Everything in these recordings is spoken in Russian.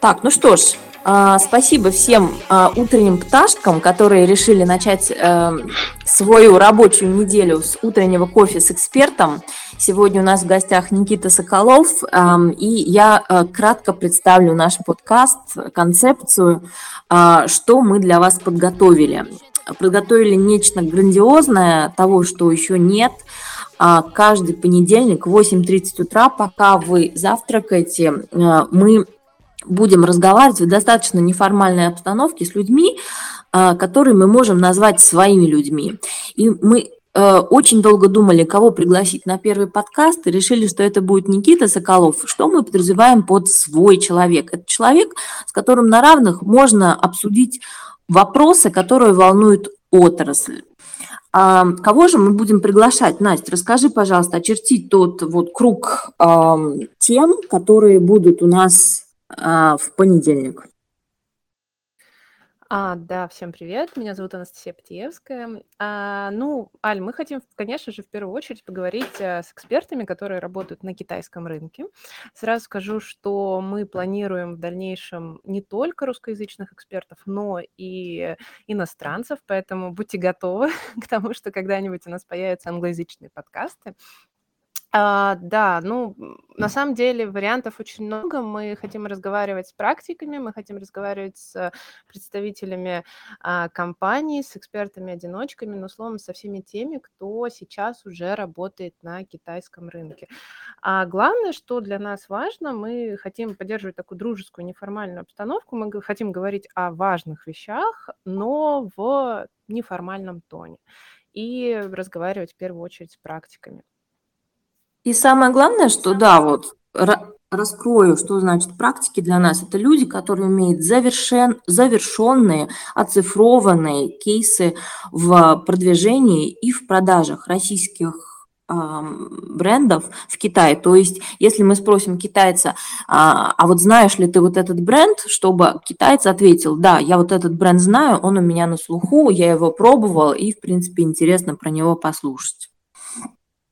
Так, ну что ж, а, спасибо всем а, утренним пташкам, которые решили начать э, свою рабочую неделю с утреннего кофе с экспертом. Сегодня у нас в гостях Никита Соколов, и я э, кратко представлю наш подкаст, концепцию, а, что мы для вас подготовили. Подготовили нечто грандиозное, того, что еще нет. Каждый понедельник в 8.30 утра, пока вы завтракаете, э, мы будем разговаривать в достаточно неформальной обстановке с людьми, а, которые мы можем назвать своими людьми. И мы э, очень долго думали, кого пригласить на первый подкаст, и решили, что это будет Никита Соколов. Что мы подразумеваем под свой человек? Это человек, с которым на равных можно обсудить вопросы, которые волнуют отрасль. А кого же мы будем приглашать? Настя, расскажи, пожалуйста, очертить тот вот круг э, тем, которые будут у нас а, в понедельник. А, да, всем привет. Меня зовут Анастасия Птиевская. А, ну, Аль, мы хотим, конечно же, в первую очередь поговорить а, с экспертами, которые работают на китайском рынке. Сразу скажу, что мы планируем в дальнейшем не только русскоязычных экспертов, но и иностранцев, поэтому будьте готовы к тому, что когда-нибудь у нас появятся англоязычные подкасты. А, да, ну, на самом деле вариантов очень много. Мы хотим разговаривать с практиками, мы хотим разговаривать с представителями а, компаний, с экспертами-одиночками, но, словом, со всеми теми, кто сейчас уже работает на китайском рынке. А главное, что для нас важно, мы хотим поддерживать такую дружескую, неформальную обстановку, мы хотим говорить о важных вещах, но в неформальном тоне и разговаривать в первую очередь с практиками. И самое главное, что да, вот раскрою, что значит практики для нас. Это люди, которые умеют завершен, завершенные, оцифрованные кейсы в продвижении и в продажах российских брендов в Китае. То есть, если мы спросим китайца, а, а вот знаешь ли ты вот этот бренд, чтобы китаец ответил, да, я вот этот бренд знаю, он у меня на слуху, я его пробовал, и, в принципе, интересно про него послушать.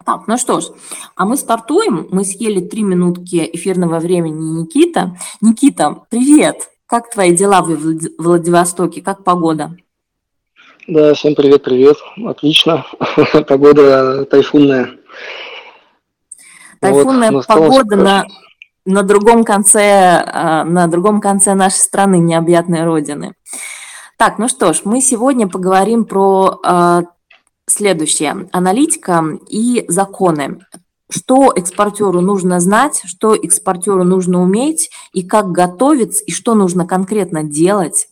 Так, ну что ж, а мы стартуем. Мы съели три минутки эфирного времени Никита. Никита, привет! Как твои дела в Владивостоке? Как погода? Да, всем привет-привет. Отлично. Погода тайфунная. Тайфунная вот, погода на, на, другом конце, а, на другом конце нашей страны, необъятной родины. Так, ну что ж, мы сегодня поговорим про а, Следующее. Аналитика и законы. Что экспортеру нужно знать, что экспортеру нужно уметь, и как готовиться, и что нужно конкретно делать,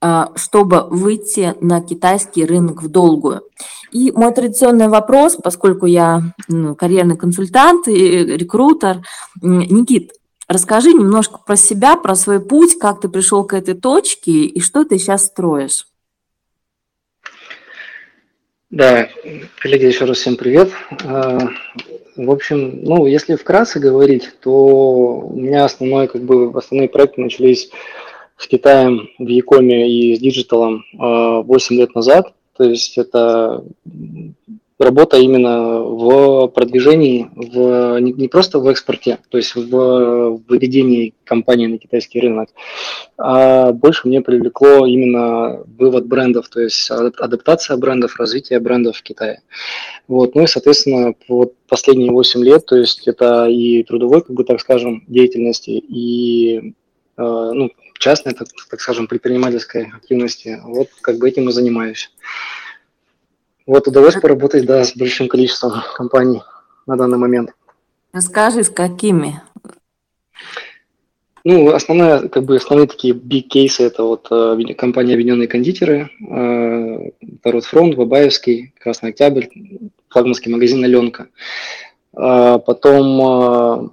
а, чтобы выйти на китайский рынок в долгую. И мой традиционный вопрос, поскольку я ну, карьерный консультант и рекрутер, Никит, расскажи немножко про себя, про свой путь, как ты пришел к этой точке и что ты сейчас строишь. Да, коллеги, еще раз всем привет. А, в общем, ну, если вкратце говорить, то у меня основной, как бы, основные проекты начались с Китаем в e-com е и с digital ом 8 лет назад. То есть это работа именно в продвижении, в, не, не просто в экспорте, то есть в выведении компании на китайский рынок, а больше мне привлекло именно вывод брендов, то есть адаптация брендов, развитие брендов в Китае. Вот, ну и, соответственно, вот последние 8 лет, то есть это и трудовой, как бы так скажем, деятельности, и э, ну, частной, так, так скажем, предпринимательской активности. Вот как бы этим и занимаюсь. Вот удалось поработать, да, с большим количеством компаний на данный момент. Расскажи, с какими? Ну, основная, как бы основные такие big кейсы это вот э, компания Объединенные кондитеры, э, Ротфронт, Бабаевский, Красный Октябрь, флагманский магазин Аленка. Э, потом э,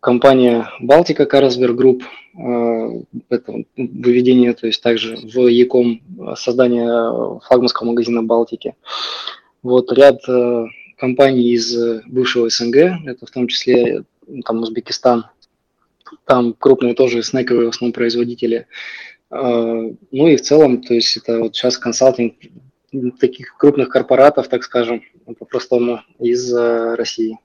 компания Балтика Carlsberg Group, э, это выведение, то есть также в e-com создание флагманского магазина Балтики. Вот ряд компаний из бывшего СНГ, это в том числе там Узбекистан, там крупные тоже снековые в основном производители. Ну и в целом, то есть это вот сейчас консалтинг таких крупных корпоратов, так скажем, по-простому, из России.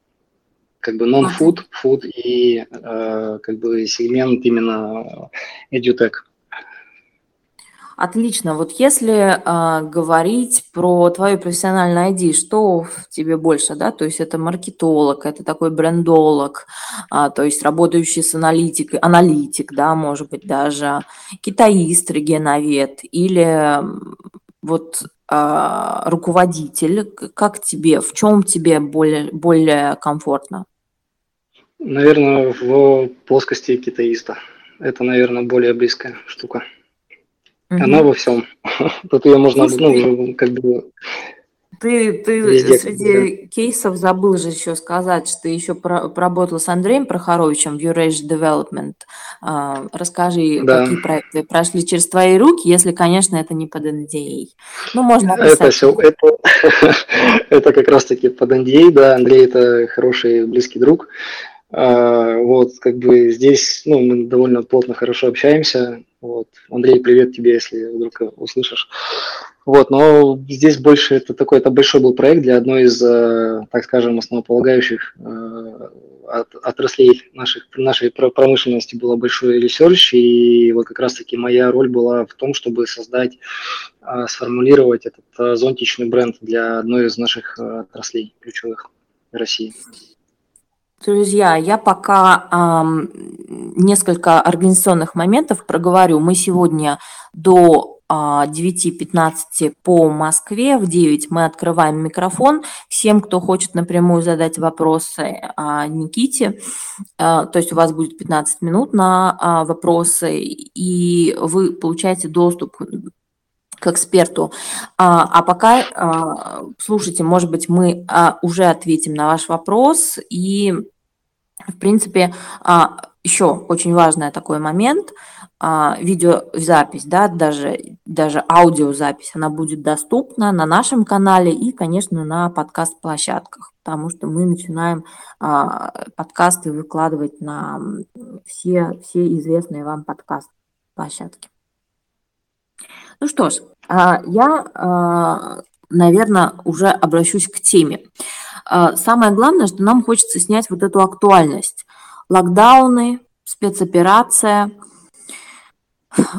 Как бы non-food, food и э, как бы сегмент именно edutech. Отлично. Вот если э, говорить про твою профессиональную ID, что в тебе больше, да? То есть это маркетолог, это такой брендолог, э, то есть работающий с аналитикой, аналитик, да, может быть даже китаист, регионовед или вот э, руководитель. Как тебе, в чем тебе более, более комфортно? Наверное, в плоскости китаиста. Это, наверное, более близкая штука. Угу. Она во всем. Тут ее можно, Слушай, ну, как бы... Ты, ты везде, среди да. кейсов забыл же еще сказать, что ты еще про, поработал с Андреем Прохоровичем в Eurasian Development. А, расскажи, да. какие проекты прошли через твои руки, если, конечно, это не под NDA. Ну, можно описать. Это все, это, это как раз-таки под NDA, да, Андрей это хороший близкий друг. А, вот, как бы здесь, ну, мы довольно плотно, хорошо общаемся. Вот. Андрей, привет тебе, если вдруг услышишь. Вот, но здесь больше это такой, это большой был проект для одной из, э, так скажем, основополагающих э, от, отраслей наших, нашей промышленности было большой research, и вот как раз-таки моя роль была в том, чтобы создать, э, сформулировать этот зонтичный бренд для одной из наших отраслей ключевых России. Друзья, я пока эм, несколько организационных моментов проговорю. Мы сегодня до э, 9.15 по Москве, в 9 мы открываем микрофон. Всем, кто хочет напрямую задать вопросы э, Никите, э, то есть у вас будет 15 минут на э, вопросы, и вы получаете доступ к эксперту. А, а пока, а, слушайте, может быть, мы а, уже ответим на ваш вопрос. И, в принципе, а, еще очень важный такой момент, а, видеозапись, да, даже, даже аудиозапись, она будет доступна на нашем канале и, конечно, на подкаст-площадках, потому что мы начинаем а, подкасты выкладывать на все, все известные вам подкаст-площадки. Ну что ж, а, я, а, наверное, уже обращусь к теме. А, самое главное, что нам хочется снять вот эту актуальность. Локдауны, спецоперация.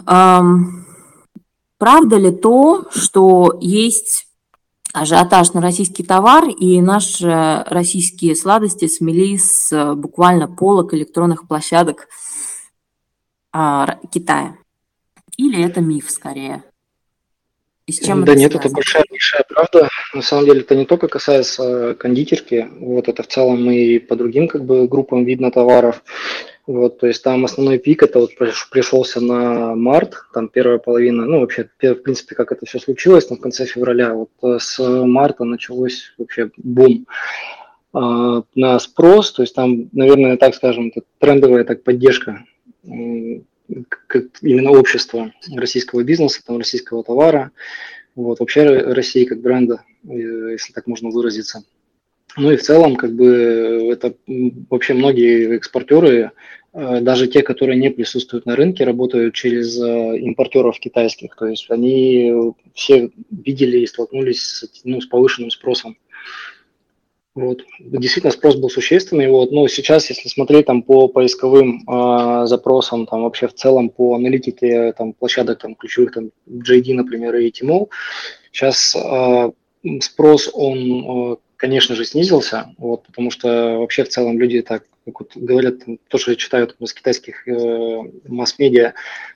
Правда ли то, что есть ажиотаж на российский товар, и наши российские сладости смели с буквально полок электронных площадок Китая? Или это миф скорее? И с чем да это нет, связано? это большая, большая правда. На самом деле это не только касается кондитерки, вот это в целом и по другим как бы группам видно товаров. Вот, то есть там основной пик это вот пришелся на март, там первая половина, ну вообще, в принципе, как это все случилось, там в конце февраля, вот э, с марта началось вообще бум а, на спрос, то есть там, наверное, так скажем, трендовая так поддержка именно общество российского бизнеса, там, российского товара, вот, вообще России как бренда, э, если так можно выразиться. Ну и в целом, как бы, это вообще многие экспортеры, э, даже те, которые не присутствуют на рынке, работают через э, импортеров китайских. То есть они все видели и столкнулись с, ну, с повышенным спросом. Вот. Действительно, спрос был существенный. Вот. Но сейчас, если смотреть там, по поисковым э, запросам, там, вообще в целом по аналитике там, площадок там, ключевых, там, JD, например, и Tmall, сейчас э, спрос, он, э, конечно же, снизился, вот, потому что вообще в целом люди так как вот говорят, то, что читают из китайских э, масс-медиа,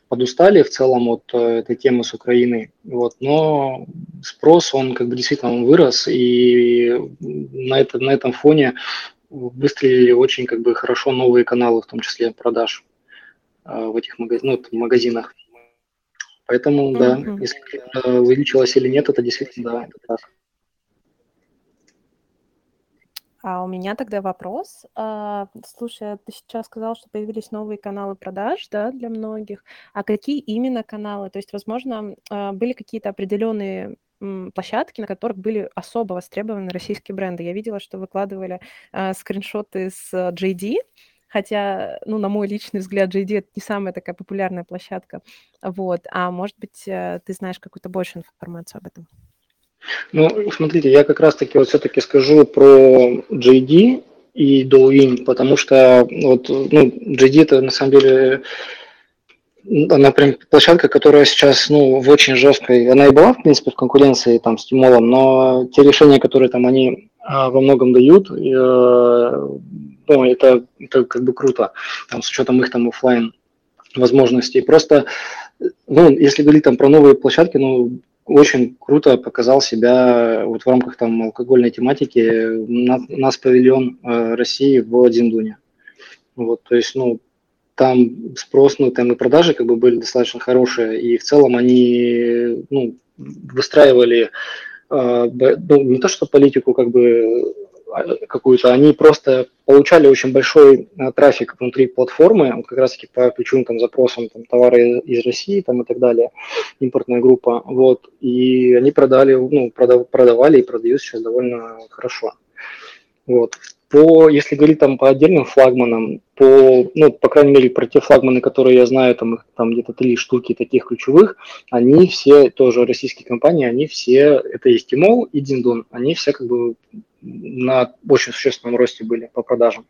подустали в целом от э, этой темы с Украиной. Вот, но спрос, он как бы действительно он вырос, и на, это, на этом фоне выстрелили очень как бы хорошо новые каналы, в том числе продаж э, в этих магаз... ну, в магазинах. Поэтому, mm-hmm. да, если э, увеличилось или нет, это действительно да, это так. А у меня тогда вопрос. А, слушай, ты сейчас сказал, что появились новые каналы продаж, да, для многих. А какие именно каналы? То есть, возможно, а, были какие-то определенные площадки, на которых были особо востребованы российские бренды. Я видела, что выкладывали а, скриншоты с JD, хотя, ну, на мой личный взгляд, JD это не самая такая популярная площадка. Вот. А может быть, э, ты знаешь какую-то большую информацию об этом? Ну, смотрите, я как раз-таки вот все-таки скажу про JD и Douyin, потому что вот, ну, JD это на самом деле она прям площадка, которая сейчас ну, в очень жесткой, она и была, в принципе, в конкуренции там, с Тимолом, но те решения, которые там они а, во многом дают, и, э, ну, это, это как бы круто, там, с учетом их там офлайн возможностей. Просто, ну, если говорить там про новые площадки, ну, очень круто показал себя вот в рамках там алкогольной тематики у нас павильон э, России в Диндуне. Вот, то есть, ну, там спрос, ну, там и продажи как бы были достаточно хорошие, и в целом они, ну, выстраивали, э, ну, не то что политику как бы какую-то, они просто получали очень большой а, трафик внутри платформы, как раз-таки по ключевым там, запросам там, товары из России там, и так далее, импортная группа, вот, и они продали, ну, продав, продавали и продают сейчас довольно хорошо. Вот. По, если говорить там по отдельным флагманам, по, ну, по крайней мере, про те флагманы, которые я знаю, там, их, там где-то три штуки таких ключевых, они все, тоже российские компании, они все, это и Стимол, и Диндон, они все как бы на очень существенном росте были по продажам.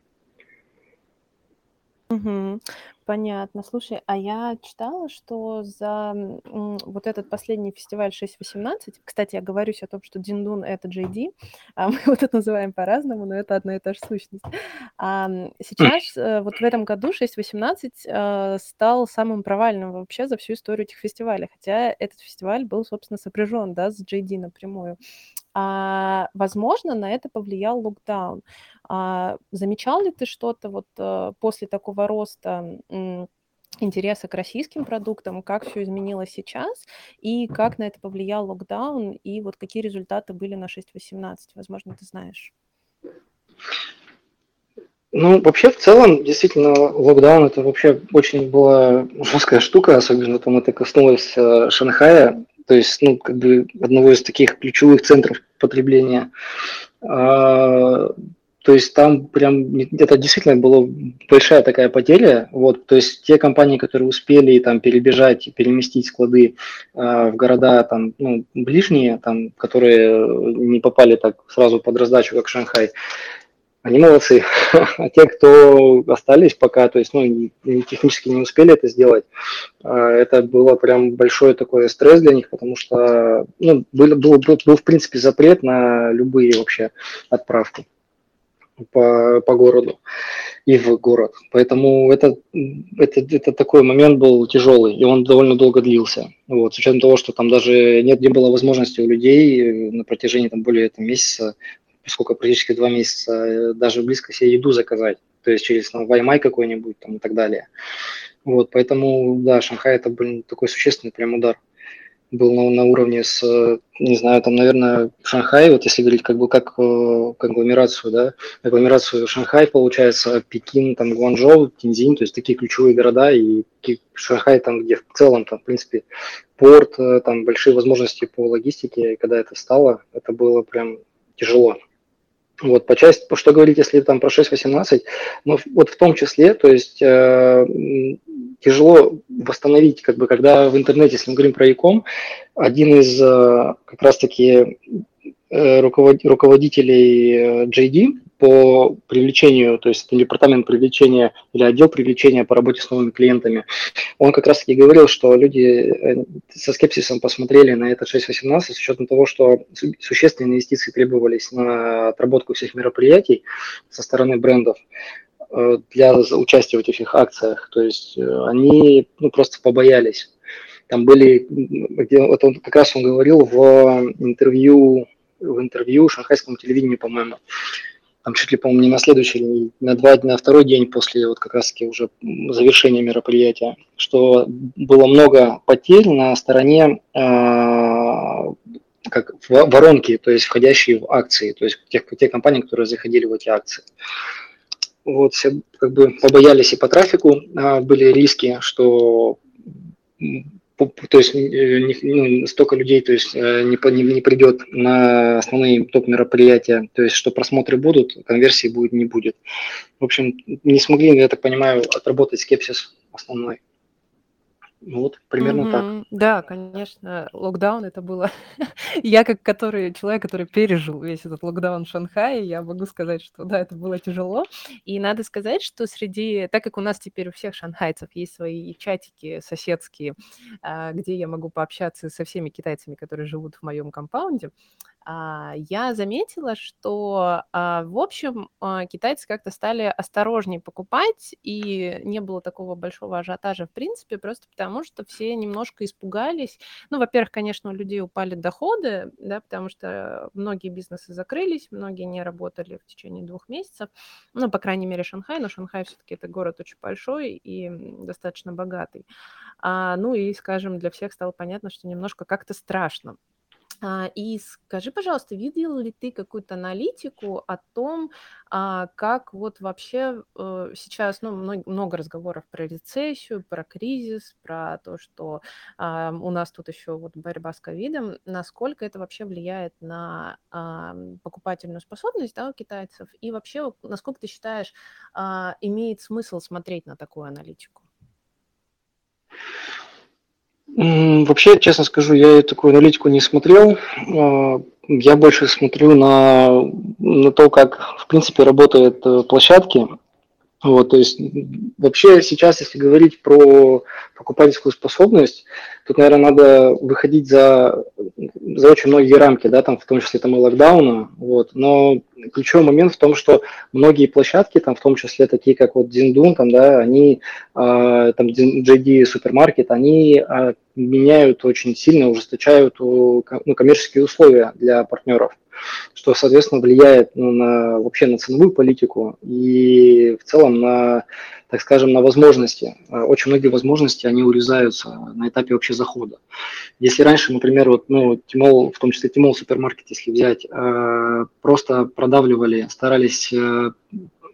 Угу. Понятно. Слушай, а я читала, что за вот этот последний фестиваль 6.18, кстати, я говорюсь о том, что Диндун — это JD, а мы вот это называем по-разному, но это одна и та же сущность. А сейчас, э, вот в этом году 6.18 э, стал самым провальным вообще за всю историю этих фестивалей, хотя этот фестиваль был, собственно, сопряжен, да, с JD напрямую. А, возможно, на это повлиял локдаун. А, замечал ли ты что-то вот а, после такого роста интереса к российским продуктам, как все изменилось сейчас, и как на это повлиял локдаун, и вот какие результаты были на 6.18, возможно, ты знаешь. Ну, вообще, в целом, действительно, локдаун это вообще очень была жесткая штука, особенно там это коснулось э, Шанхая, то есть, ну, как бы одного из таких ключевых центров потребления. А, то есть там прям это действительно была большая такая потеря. Вот, то есть те компании, которые успели там перебежать, переместить склады э, в города там ну, ближние, там, которые не попали так сразу под раздачу, как Шанхай, они молодцы. А те, кто остались пока, то есть, ну, технически не успели это сделать, а, это было прям большой такой стресс для них, потому что, ну, был, был, был, был в принципе запрет на любые вообще отправки по, по городу и в город. Поэтому это, это, это такой момент был тяжелый, и он довольно долго длился. Вот, с учетом того, что там даже нет, не было возможности у людей на протяжении там, более там, месяца сколько практически два месяца, э, даже близко себе еду заказать, то есть через Ваймай какой-нибудь там и так далее. Вот, поэтому, да, Шанхай это, блин, такой существенный прям удар был на, на уровне с, не знаю, там, наверное, Шанхай, вот если говорить как бы как э, конгломерацию, да, агломерацию Шанхай, получается, Пекин, там, Гуанчжоу, Тинзинь, то есть такие ключевые города, и Шанхай там, где в целом, там, в принципе, порт, э, там, большие возможности по логистике, и когда это стало, это было прям тяжело. Вот, по части, что говорить, если там про 6.18, ну, вот в том числе, то есть э, тяжело восстановить, как бы, когда в интернете, если мы говорим про ЯКом, один из э, как раз-таки э, руководителей JD, э, по привлечению, то есть департамент привлечения или отдел привлечения по работе с новыми клиентами, он как раз таки говорил, что люди э, со скепсисом посмотрели на это 6.18 с учетом того, что существенные инвестиции требовались на отработку всех мероприятий со стороны брендов э, для участия в этих акциях. То есть э, они ну, просто побоялись. Там были, вот он, как раз он говорил в интервью, в интервью шанхайскому телевидению, по-моему, там чуть ли, по-моему, не на следующий, на два на второй день после вот как раз-таки уже завершения мероприятия, что было много потерь на стороне э, как воронки, то есть входящие в акции, то есть тех, те компании, которые заходили в эти акции. Вот, все как бы побоялись и по трафику, э, были риски, что то есть э, ну, столько людей то есть, э, не, не, не придет на основные топ-мероприятия, то есть что просмотры будут, конверсии будет, не будет. В общем, не смогли, я так понимаю, отработать скепсис основной. Вот, примерно mm-hmm. так. Да, конечно, локдаун это было. я как который, человек, который пережил весь этот локдаун в Шанхае, я могу сказать, что да, это было тяжело. И надо сказать, что среди, так как у нас теперь у всех шанхайцев есть свои чатики соседские, а, где я могу пообщаться со всеми китайцами, которые живут в моем компаунде, я заметила, что, а, в общем, а, китайцы как-то стали осторожнее покупать, и не было такого большого ажиотажа в принципе, просто потому что все немножко испугались. Ну, во-первых, конечно, у людей упали доходы, да, потому что многие бизнесы закрылись, многие не работали в течение двух месяцев. Ну, по крайней мере, Шанхай, но Шанхай все-таки это город очень большой и достаточно богатый. А, ну и, скажем, для всех стало понятно, что немножко как-то страшно. А, и скажи, пожалуйста, видел ли ты какую-то аналитику о том, а, как вот вообще э, сейчас, ну, много разговоров про рецессию, про кризис, про то, что а, у нас тут еще вот борьба с ковидом, насколько это вообще влияет на покупательную способность, да, у китайцев, и вообще, насколько ты считаешь, имеет смысл смотреть на такую аналитику? Вообще, честно скажу, я такую аналитику не смотрел. А, я больше смотрю на, на то, как, в принципе, работают э, площадки. Вот, то есть вообще сейчас, если говорить про покупательскую способность, тут, наверное, надо выходить за, за очень многие рамки, да, там, в том числе там и локдауна, вот, но ключевой момент в том, что многие площадки, там, в том числе такие, как вот Зиндун, там, да, они, э, там, JD супермаркет, они э, меняют очень сильно, ужесточают ну, коммерческие условия для партнеров что, соответственно, влияет ну, на, вообще на ценовую политику и в целом на, так скажем, на возможности. Э, очень многие возможности, они урезаются на этапе вообще захода. Если раньше, например, вот, ну, Тимол, в том числе Тимол супермаркет, если взять, э, просто продавливали, старались э,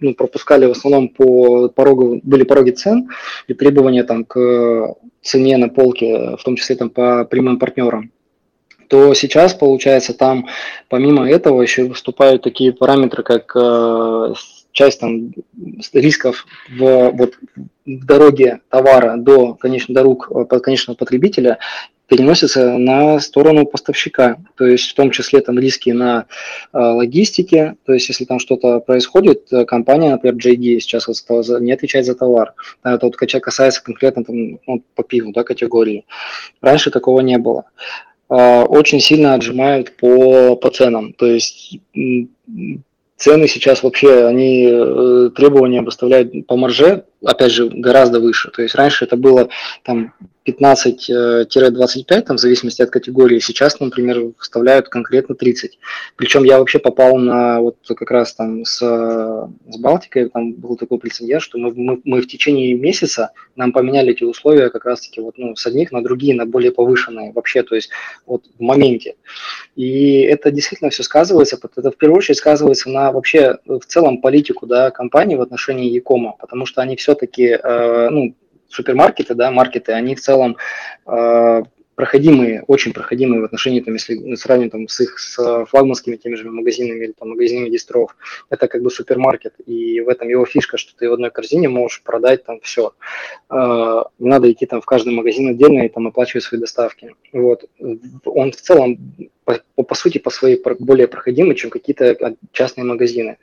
ну, пропускали в основном по порогу, были пороги цен и требования там к цене на полке, в том числе там по прямым партнерам то сейчас, получается, там помимо этого еще выступают такие параметры, как э, часть там рисков в, вот, в дороге товара до, конечно, до рук э, конечного потребителя переносится на сторону поставщика, то есть в том числе там риски на э, логистике, то есть если там что-то происходит, э, компания, например, JD сейчас вот не отвечает за товар. Это вот касается конкретно там, ну, по пиву да, категории. Раньше такого не было. А, очень сильно отжимают по, по ценам. То есть цены сейчас вообще, они э, требования выставляют по марже, опять же, гораздо выше. То есть раньше это было там 15-25, там, в зависимости от категории. Сейчас, например, вставляют конкретно 30. Причем я вообще попал на вот как раз там с, с Балтикой, там был такой прецедент, что мы, мы, мы в течение месяца нам поменяли эти условия как раз-таки вот, ну, с одних на другие, на более повышенные вообще, то есть вот в моменте. И это действительно все сказывается, это в первую очередь сказывается на вообще в целом политику да, компании в отношении Якома, потому что они все-таки, э, ну, супермаркеты, да, маркеты, они в целом э, проходимые, очень проходимые в отношении, там, если сравнивать там, с их с флагманскими теми же магазинами или там, магазинами дистров, это как бы супермаркет, и в этом его фишка, что ты в одной корзине можешь продать там все. Э, не надо идти там в каждый магазин отдельно и там оплачивать свои доставки. Вот. Он в целом по, по сути, по своей более проходимый, чем какие-то частные магазины.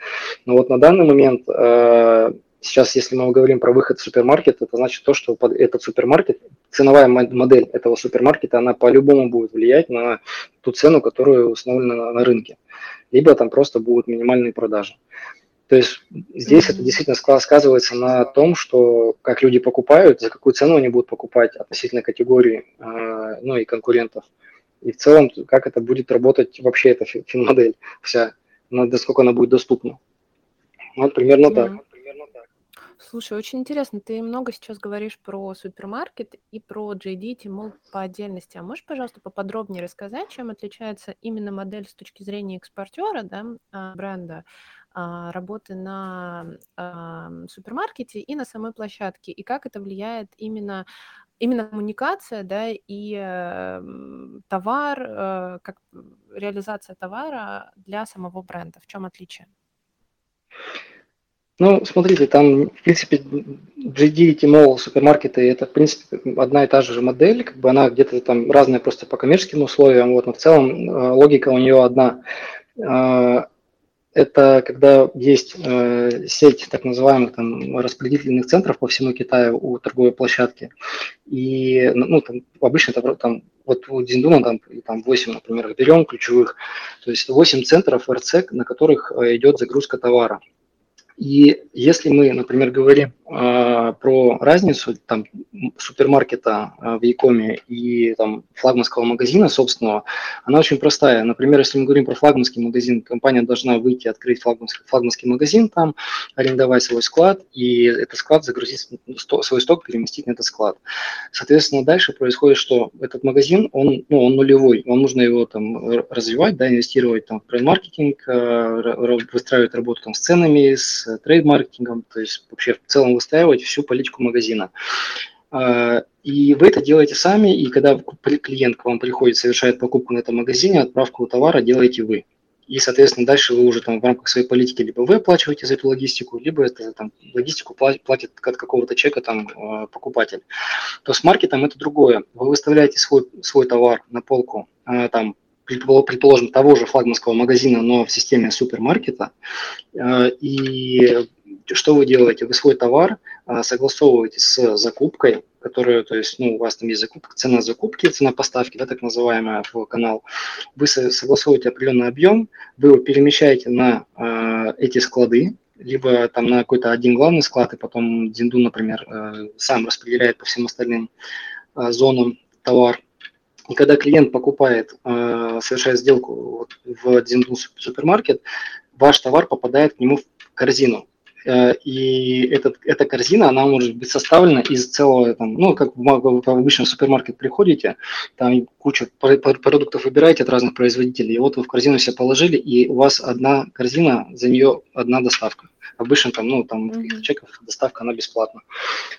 Но вот на данный момент э, Сейчас, если мы говорим про выход в супермаркет, это значит то, что этот супермаркет, ценовая модель этого супермаркета, она по-любому будет влиять на ту цену, которая установлена на, рынке. Либо там просто будут минимальные продажи. То есть здесь mm-hmm. это действительно сказывается на том, что как люди покупают, за какую цену они будут покупать относительно категории, э, ну и конкурентов. И в целом, как это будет работать вообще эта фин-модель вся, насколько она будет доступна. Вот примерно mm-hmm. так. Слушай, очень интересно. Ты много сейчас говоришь про супермаркет и про JD, Тимол по отдельности. А можешь, пожалуйста, поподробнее рассказать, чем отличается именно модель с точки зрения экспортера, да, а, бренда, а, работы на супермаркете и на самой площадке, и как это влияет именно именно коммуникация, да, и товар, э, как реализация товара для самого бренда. В чем отличие? Ну, смотрите, там, в принципе, GD, Tmall, супермаркеты, это, в принципе, одна и та же модель, как бы она где-то там разная просто по коммерческим условиям, вот, но в целом э, логика у нее одна. Э, это когда есть э, сеть так называемых там, распределительных центров по всему Китаю у торговой площадки. И ну, там, обычно это, там, вот у Диндуна там, там 8, например, берем ключевых, то есть 8 центров РЦ, на которых идет загрузка товара. И если мы, например, говорим э, про разницу там, супермаркета э, в Якоме и там, флагманского магазина собственного, она очень простая. Например, если мы говорим про флагманский магазин, компания должна выйти, открыть флагманский, флагманский магазин там, арендовать свой склад, и этот склад загрузить, свой сток переместить на этот склад. Соответственно, дальше происходит, что этот магазин, он, ну, он нулевой, вам нужно его там развивать, да, инвестировать там, в бренд-маркетинг, э, выстраивать работу там, с ценами, с трейд-маркетингом, то есть вообще в целом выстраивать всю политику магазина. А, и вы это делаете сами, и когда клиент к вам приходит, совершает покупку на этом магазине, отправку товара делаете вы. И, соответственно, дальше вы уже там в рамках своей политики либо вы оплачиваете за эту логистику, либо это там логистику платит, платит от какого-то чека там а, покупатель. То с маркетом это другое. Вы выставляете свой, свой товар на полку а, там предположим, того же флагманского магазина, но в системе супермаркета. Э, и что вы делаете? Вы свой товар э, согласовываете с закупкой, которая, то есть, ну, у вас там есть закупка, цена закупки, цена поставки, да, так называемая в канал. Вы согласовываете определенный объем, вы его перемещаете на э, эти склады, либо там на какой-то один главный склад, и потом Динду, например, сам распределяет по всем остальным зонам товар. И когда клиент покупает, э, совершает сделку в Дзиндун супермаркет, ваш товар попадает к нему в корзину. Э, и этот, эта корзина, она может быть составлена из целого, там, ну, как в, в обычном супермаркет приходите, там кучу продуктов выбираете от разных производителей, и вот вы в корзину все положили, и у вас одна корзина, за нее одна доставка. Обычно там, ну, там, mm-hmm. чеков доставка, она бесплатна.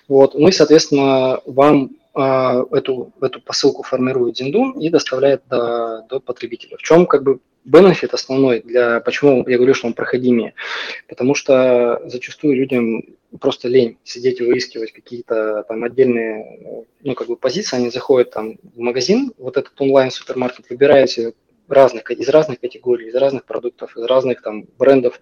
Вот, ну и, соответственно, вам эту, эту посылку формирует Зиндун и доставляет до, до потребителя. В чем как бы бенефит основной для, почему я говорю, что он проходимее? Потому что зачастую людям просто лень сидеть и выискивать какие-то там отдельные, ну, как бы позиции, они заходят там в магазин, вот этот онлайн-супермаркет, выбирают разных, из разных категорий, из разных продуктов, из разных там брендов,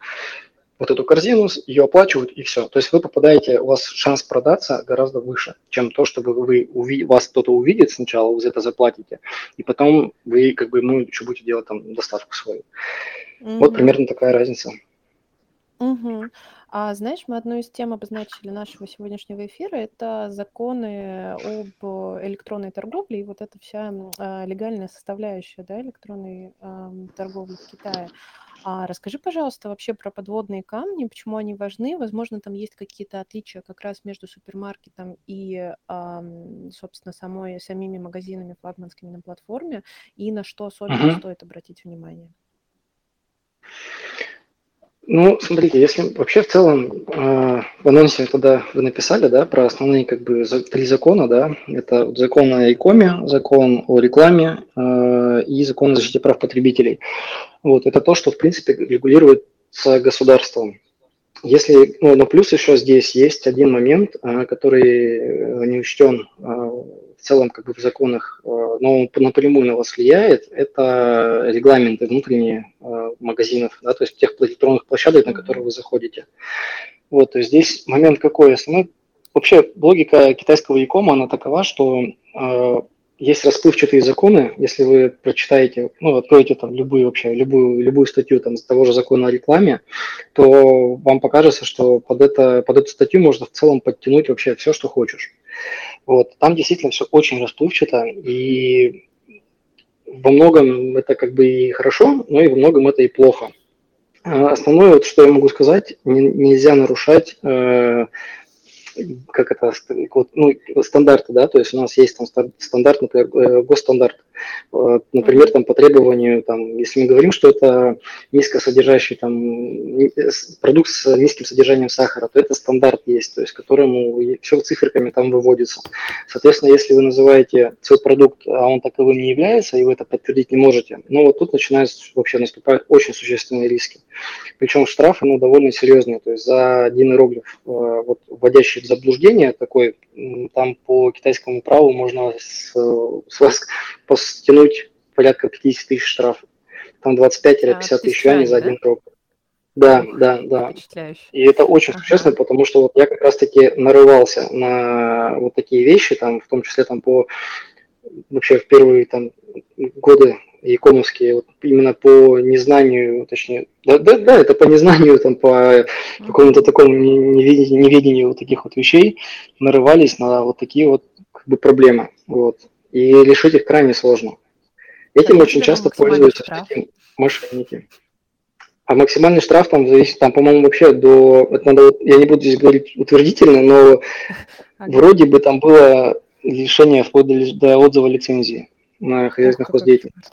вот эту корзину, ее оплачивают и все. То есть вы попадаете, у вас шанс продаться гораздо выше, чем то, чтобы вы уви, вас кто-то увидит сначала, вы за это заплатите, и потом вы как бы ну, еще будете делать там доставку свою. Mm-hmm. Вот примерно такая разница. Mm-hmm. А знаешь, мы одну из тем обозначили нашего сегодняшнего эфира, это законы об электронной торговле и вот эта вся э, легальная составляющая да, электронной э, торговли в Китае. А расскажи, пожалуйста, вообще про подводные камни, почему они важны. Возможно, там есть какие-то отличия как раз между супермаркетом и, собственно, самой, самими магазинами флагманскими на платформе, и на что особенно uh-huh. стоит обратить внимание. Ну, смотрите, если вообще в целом э, в анонсе туда вы написали, да, про основные как бы за, три закона, да, это закон о икоме, закон о рекламе э, и закон о защите прав потребителей. Вот, это то, что в принципе регулируется государством. Если, ну, но плюс еще здесь есть один момент, э, который не учтен э, в целом как бы в законах, э, но он напрямую на вас влияет, это регламенты внутренние э, магазинов, да, то есть тех электронных площадок, на которые вы заходите. Вот, то есть здесь момент какой основной. Вообще логика китайского якома, она такова, что э, есть расплывчатые законы, если вы прочитаете, ну, откроете там любую вообще, любую, любую статью там, того же закона о рекламе, то вам покажется, что под, это, под эту статью можно в целом подтянуть вообще все, что хочешь. Вот. Там действительно все очень расплывчато, и во многом это как бы и хорошо, но и во многом это и плохо. А основное, вот, что я могу сказать, не, нельзя нарушать э, как это, ну, стандарты, да, то есть у нас есть там стандарт, например, э, госстандарт, э, например, там по требованию, там, если мы говорим, что это низкосодержащий там продукт с низким содержанием сахара, то это стандарт есть, то есть которому все циферками там выводится. Соответственно, если вы называете свой продукт, а он таковым не является, и вы это подтвердить не можете, ну вот тут начинают вообще наступают очень существенные риски. Причем штрафы, ну, довольно серьезные, то есть за один иероглиф, э, вот, вводящий заблуждение такой, там по китайскому праву можно с, с вас постянуть порядка 50 тысяч штрафов. Там 25 или 50 а, тысяч юаней за один да? Да, да, да. И это очень ага. существенно, потому что вот я как раз-таки нарывался на вот такие вещи, там, в том числе там по вообще в первые там годы якомовские, вот именно по незнанию, точнее, да, да, да, это по незнанию, там, по какому-то такому неведению, неведению вот таких вот вещей нарывались на вот такие вот как бы проблемы, вот. И решить их крайне сложно. Этим а очень часто пользуются мошенники. А максимальный штраф там зависит, там, по-моему, вообще до, это надо, я не буду здесь говорить утвердительно, но ага. вроде бы там было лишение вплоть до, до отзыва лицензии на хозяйственную хоздеятельность.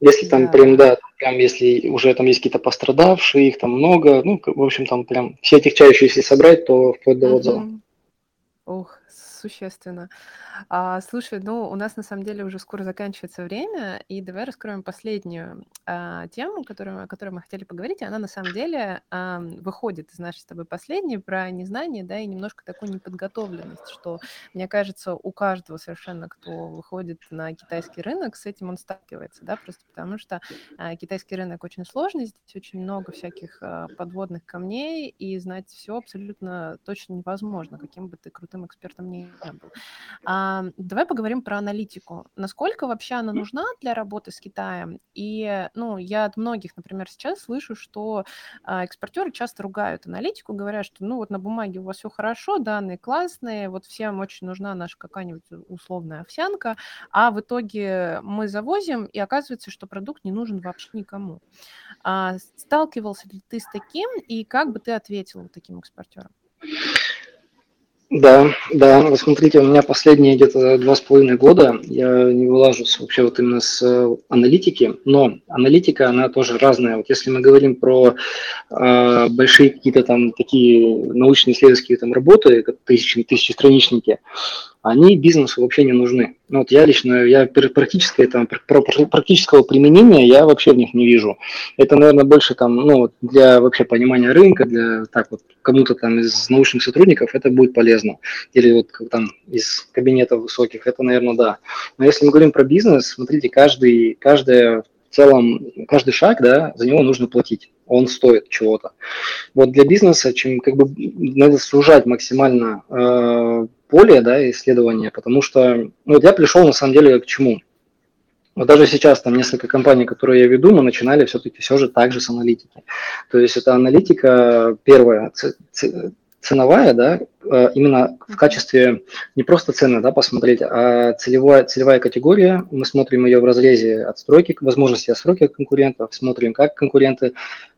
Если там да. прям, да, прям если уже там есть какие-то пострадавшие, их там много, ну, в общем, там прям все отягчающие, если собрать, то вплоть до отзыва. Ух, существенно. А, слушай, ну, у нас на самом деле уже скоро заканчивается время, и давай раскроем последнюю а, тему, которую, о которой мы хотели поговорить. Она на самом деле а, выходит из нашей с тобой последней про незнание, да, и немножко такую неподготовленность, что, мне кажется, у каждого совершенно, кто выходит на китайский рынок, с этим он сталкивается, да, просто потому что а, китайский рынок очень сложный, здесь очень много всяких а, подводных камней, и знать все абсолютно точно невозможно, каким бы ты крутым экспертом ни был. А, давай поговорим про аналитику. Насколько вообще она нужна для работы с Китаем? И, ну, я от многих, например, сейчас слышу, что а, экспортеры часто ругают аналитику, говорят, что, ну, вот на бумаге у вас все хорошо, данные классные, вот всем очень нужна наша какая-нибудь условная овсянка, а в итоге мы завозим, и оказывается, что продукт не нужен вообще никому. А, сталкивался ли ты с таким, и как бы ты ответил таким экспортерам? Да, да, вы смотрите, у меня последние где-то два с половиной года я не вылажу вообще вот именно с э, аналитики, но аналитика, она тоже разная. Вот если мы говорим про э, большие какие-то там такие научно-исследовательские там работы, как тысячи, тысячестраничники, они бизнесу вообще не нужны. Ну, вот я лично, я практическое, там, практического применения я вообще в них не вижу. Это, наверное, больше там, ну, для вообще понимания рынка, для так вот кому-то там из научных сотрудников это будет полезно. Или вот там из кабинетов высоких, это, наверное, да. Но если мы говорим про бизнес, смотрите, каждый, каждая в целом, каждый шаг, да, за него нужно платить он стоит чего-то. Вот для бизнеса, чем как бы надо сужать максимально э, поле да, исследования, потому что ну, вот я пришел на самом деле к чему. Вот даже сейчас там несколько компаний, которые я веду, мы начинали все-таки все же так же с аналитики. То есть это аналитика первая, ценовая, да, э, именно в качестве не просто цены, да, посмотреть, а целевая, целевая категория. Мы смотрим ее в разрезе отстройки, возможности отстройки конкурентов, смотрим, как конкуренты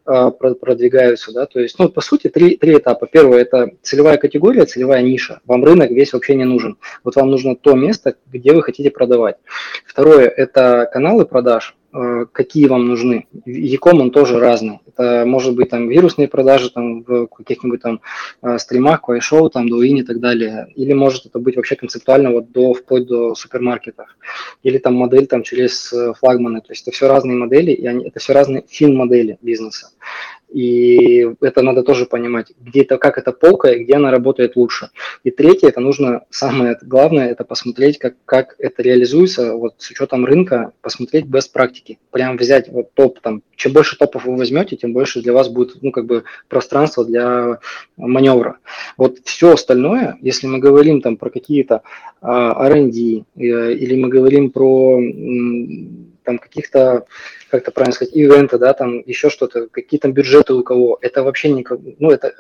продвигаются, да, то есть, ну, по сути, три, три этапа. Первое – это целевая категория, целевая ниша. Вам рынок весь вообще не нужен. Вот вам нужно то место, где вы хотите продавать. Второе – это каналы продаж. Э, какие вам нужны. Яком он тоже разный. Это может быть там вирусные продажи там в каких-нибудь там э, стримах, квайшоу, там, доин и так далее. Или может это быть вообще концептуально вот до, вплоть до супермаркетов. Или там модель там через э, флагманы. То есть это все разные модели, и они, это все разные фин-модели бизнеса. И это надо тоже понимать, где это, как эта полка и где она работает лучше. И третье, это нужно, самое главное, это посмотреть, как, как это реализуется, вот с учетом рынка, посмотреть без практики. Прям взять вот топ, там, чем больше топов вы возьмете, тем больше для вас будет, ну, как бы пространство для маневра. Вот все остальное, если мы говорим там про какие-то uh, R&D, э, или мы говорим про там каких-то как-то правильно сказать, ивенты, да, там еще что-то, какие там бюджеты у кого, это вообще не, ну, это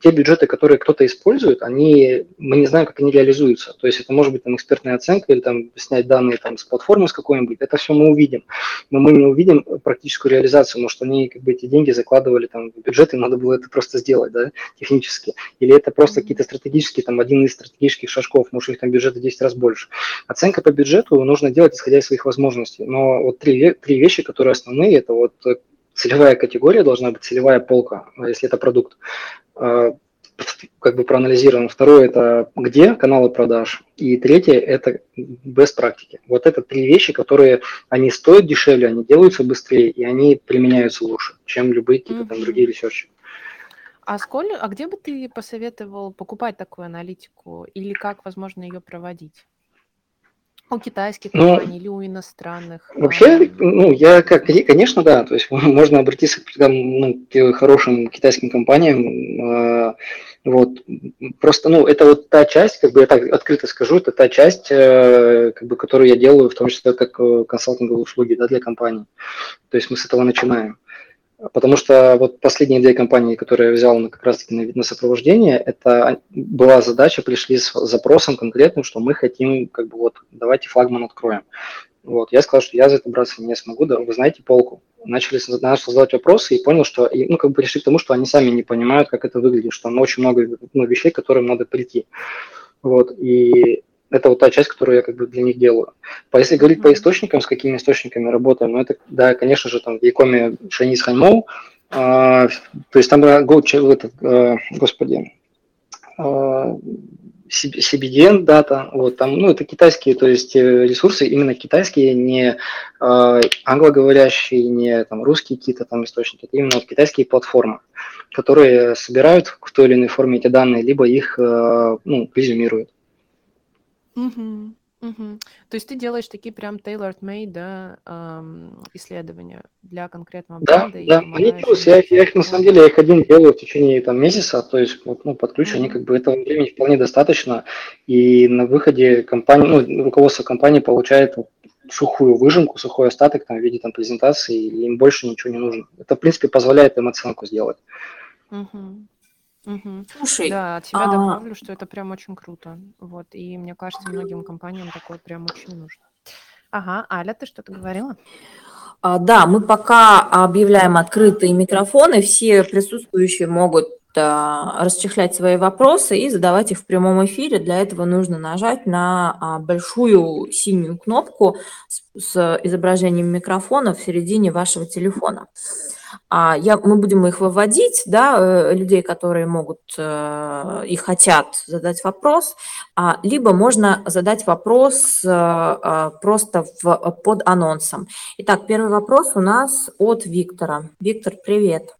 те бюджеты, которые кто-то использует, они, мы не знаем, как они реализуются. То есть это может быть там экспертная оценка или там снять данные там с платформы с какой-нибудь, это все мы увидим. Но мы не увидим практическую реализацию, может, они как бы эти деньги закладывали там в бюджет, им надо было это просто сделать, да, технически. Или это просто какие-то стратегические, там, один из стратегических шажков, может, их там бюджета 10 раз больше. Оценка по бюджету нужно делать, исходя из своих возможностей. Но вот три, три вещи, которые основные, это вот целевая категория должна быть, целевая полка, если это продукт а, как бы проанализировано. Второе – это где каналы продаж. И третье – это без практики. Вот это три вещи, которые, они стоят дешевле, они делаются быстрее, и они применяются лучше, чем любые какие-то там другие ресерчи. А, сколь, а где бы ты посоветовал покупать такую аналитику или как, возможно, ее проводить? У китайских ну, компаний или у иностранных? Вообще, ну, я как, конечно, да, то есть можно обратиться к, ну, к хорошим китайским компаниям, э, вот, просто, ну, это вот та часть, как бы я так открыто скажу, это та часть, э, как бы, которую я делаю, в том числе как э, консалтинговые услуги, да, для компаний. То есть мы с этого начинаем. Потому что вот последние две компании, которые я взял на, как раз на, на сопровождение, это была задача, пришли с запросом конкретным, что мы хотим, как бы вот, давайте флагман откроем. Вот, я сказал, что я за это браться не смогу, да, вы знаете полку. Начали начал задавать вопросы и понял, что, ну, как бы пришли к тому, что они сами не понимают, как это выглядит, что там очень много ну, вещей, к которым надо прийти. Вот, и это вот та часть, которую я как бы для них делаю. Если говорить по источникам, с какими источниками работаем, ну это, да, конечно же, там в Якоме Шанис Хаймоу, а, то есть там Go, этот, а, господи, а, CBDN дата, вот там, ну, это китайские, то есть э, ресурсы именно китайские, не э, англоговорящие, не там русские какие-то там источники, это именно вот китайские платформы, которые собирают в той или иной форме эти данные, либо их, э, ну, резюмируют. Мгм. Мгм. То есть ты делаешь такие прям tailor-made, да, ам, исследования для конкретного Да, бренда и да, они помогаешь делаются, я их, я их на самом деле, я их один делаю в течение там месяца, то есть вот, ну, под ключ, они как бы этого времени вполне достаточно, и на выходе компания, ну, руководство компании получает вот сухую выжимку, сухой остаток там в виде там презентации, и им больше ничего не нужно. Это, в принципе, позволяет им оценку сделать. Мгм. Мгм. Слушай, Да, от себя а, добавлю, что это прям очень круто. Вот, и мне кажется, многим компаниям такое прям очень нужно. Ага, Аля, ты что-то говорила? а, да, мы пока объявляем открытые микрофоны, все присутствующие могут а, расчехлять свои вопросы и задавать их в прямом эфире. Для этого нужно нажать на а, большую синюю кнопку с, с изображением микрофона в середине вашего телефона. А я, мы будем их выводить, да, э, людей, которые могут э, и хотят задать вопрос, а, либо можно задать вопрос э, просто в, под анонсом. Итак, первый вопрос у нас от Виктора. Виктор, привет.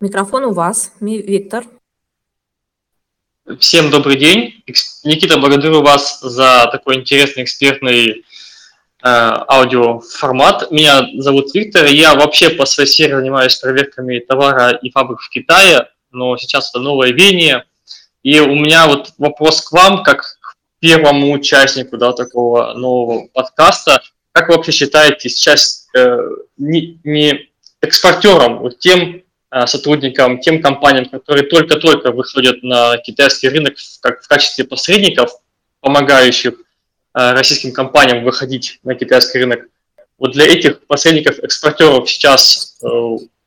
Микрофон у вас, Виктор. Всем добрый день. Никита, благодарю вас за такой интересный экспертный аудиоформат. Меня зовут Виктор, я вообще по своей сфере занимаюсь проверками товара и фабрик в Китае, но сейчас это новое веяние. И у меня вот вопрос к вам, как к первому участнику да, такого нового подкаста. Как вы вообще считаете сейчас э, не, не экспортерам, вот тем э, сотрудникам, тем компаниям, которые только-только выходят на китайский рынок как в качестве посредников, помогающих Э, российским компаниям выходить на китайский рынок. Вот для этих посредников, экспортеров сейчас э,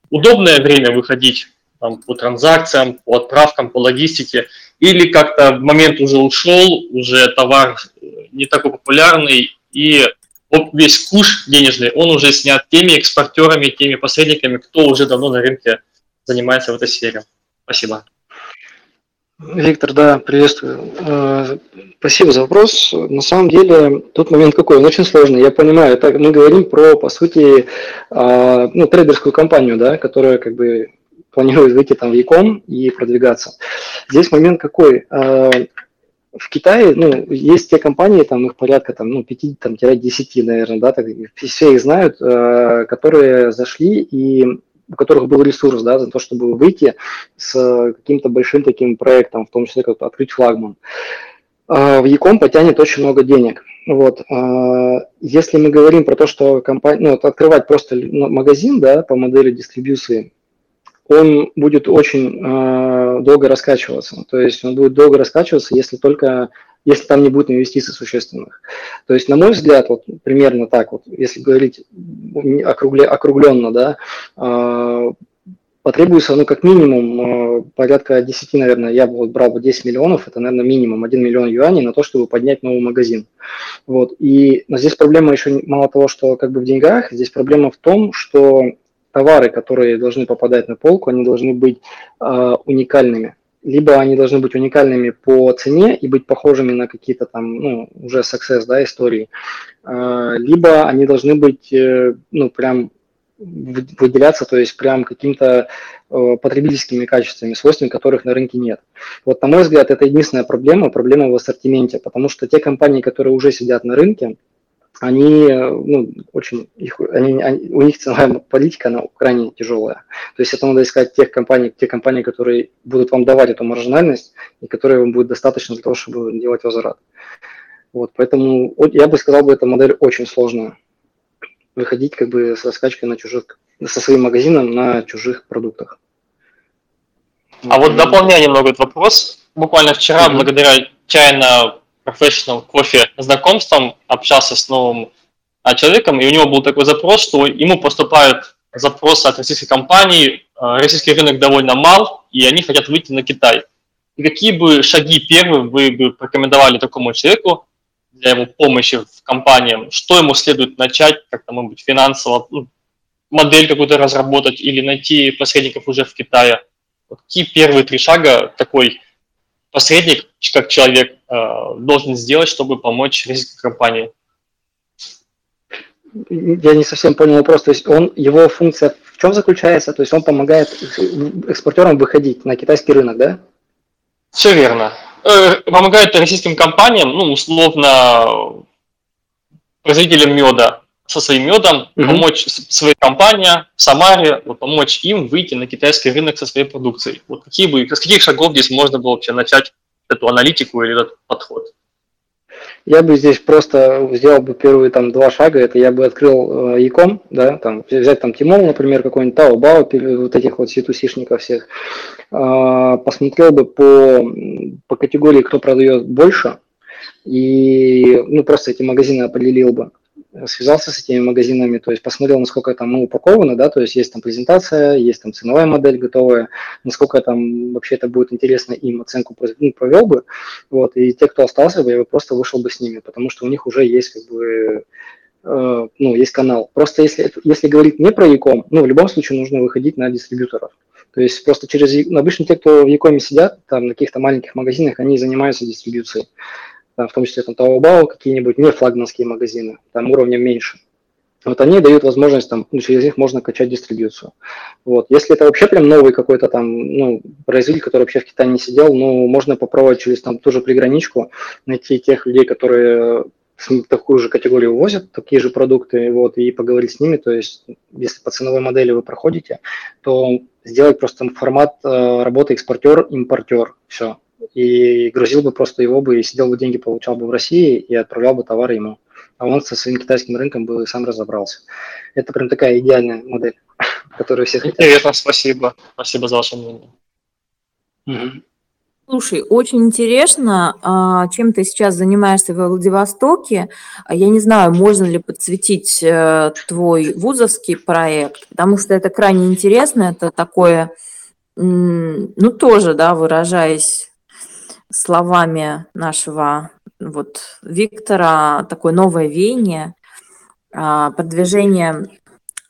удобное время выходить там, по транзакциям, по отправкам, по логистике, или как-то момент уже ушел, уже товар э, не такой популярный, и весь куш денежный, он уже снят теми экспортерами, теми посредниками, кто уже давно на рынке занимается в этой сфере. Спасибо. Виктор, да, приветствую. Э, спасибо за вопрос. На самом деле, тут момент какой, он очень сложный. Я понимаю, так мы говорим про, по сути, а, ну, трейдерскую компанию, да, которая как бы планирует выйти там в Яком и продвигаться. Здесь момент какой? Э, в Китае, ну, есть те компании, там их порядка там, ну, 5-10, наверное, да, так, все их знают, э, которые зашли и у которых был ресурс, да, за то, чтобы выйти с каким-то большим таким проектом, в том числе как открыть флагман. а, в Яком потянет очень много денег. Вот. А, если мы говорим про то, что компания, ну, открывать просто магазин да, по модели дистрибьюции, он будет очень э, долго раскачиваться. То есть он будет долго раскачиваться, если только если там не будет инвестиций существенных. То есть, на мой взгляд, вот примерно так вот, если говорить округле, округленно, да, э, потребуется, ну, как минимум, э, порядка 10, наверное, я бы вот брал бы 10 миллионов, это, наверное, минимум 1 миллион юаней на то, чтобы поднять новый магазин. Вот. И но здесь проблема еще мало того, что как бы в деньгах, здесь проблема в том, что товары, которые должны попадать на полку, они должны быть э, уникальными. Либо они должны быть уникальными по цене и быть похожими на какие-то там, ну, уже success, да, истории. Э, либо они должны быть, э, ну, прям выделяться, то есть прям каким-то э, потребительскими качествами, свойствами которых на рынке нет. Вот, на мой взгляд, это единственная проблема, проблема в ассортименте, потому что те компании, которые уже сидят на рынке, они, ну, очень, их, они, они, у них ценовая политика, она крайне тяжелая. То есть это надо искать тех компаний, те компании, которые будут вам давать эту маржинальность и которые вам будет достаточно для того, чтобы делать возврат. Вот, поэтому я бы сказал, бы, эта модель очень сложная. Выходить как бы с раскачкой на чужих, со своим магазином на чужих продуктах. А вот дополняя немного этот вопрос, буквально вчера, mm-hmm. благодаря чайно professional кофе знакомством, общался с новым а, человеком, и у него был такой запрос, что ему поступают запросы от российской компании, а, российский рынок довольно мал, и они хотят выйти на Китай. И какие бы шаги первые вы бы порекомендовали такому человеку для его помощи в компаниям? Что ему следует начать, как-то, может быть, финансово, ну, модель какую-то разработать или найти посредников уже в Китае? Вот какие первые три шага такой посредник, как человек, э, должен сделать, чтобы помочь российской компании? Я не совсем понял вопрос. То есть он, его функция в чем заключается? То есть он помогает экспортерам выходить на китайский рынок, да? Все верно. Э, помогает российским компаниям, ну, условно, производителям меда со своим медом, угу. помочь своей компании в Самаре, вот, помочь им выйти на китайский рынок со своей продукцией. Вот какие бы, с каких шагов здесь можно было вообще начать эту аналитику или этот подход? Я бы здесь просто сделал бы первые там два шага, это я бы открыл э, e да, там взять там Тимол, например, какой-нибудь Taobao, вот этих вот C2C-шников всех, э, посмотрел бы по, по категории, кто продает больше, и ну, просто эти магазины определил бы связался с этими магазинами, то есть посмотрел, насколько там мы упакованы, да, то есть есть там презентация, есть там ценовая модель готовая, насколько там вообще это будет интересно им, оценку ну, провел бы, вот, и те, кто остался бы, я бы просто вышел бы с ними, потому что у них уже есть как бы э, ну, есть канал. Просто если, если говорить не про Яком, ну, в любом случае нужно выходить на дистрибьюторов. То есть просто через, ну, обычно те, кто в Якоме сидят, там на каких-то маленьких магазинах, они занимаются дистрибьюцией в том числе там Taobao, какие-нибудь не флагманские магазины, там уровнем меньше. Вот они дают возможность, там, ну, через них можно качать дистрибьюцию. Вот. Если это вообще прям новый какой-то там, ну, производитель, который вообще в Китае не сидел, ну, можно попробовать через там ту же приграничку найти тех людей, которые такую же категорию возят, такие же продукты, вот, и поговорить с ними. То есть, если по ценовой модели вы проходите, то сделать просто формат э, работы экспортер-импортер. Все и грузил бы просто его бы и сидел бы деньги, получал бы в России и отправлял бы товары ему. А он со своим китайским рынком бы сам разобрался. Это прям такая идеальная модель, которую все хотят. Интересно, спасибо. Спасибо за ваше мнение. Угу. Слушай, очень интересно, а, чем ты сейчас занимаешься в Владивостоке. Я не знаю, можно ли подсветить э, твой вузовский проект, потому что это крайне интересно. Это такое, ну, тоже, да, выражаясь словами нашего вот Виктора такое новое веяние, а, продвижение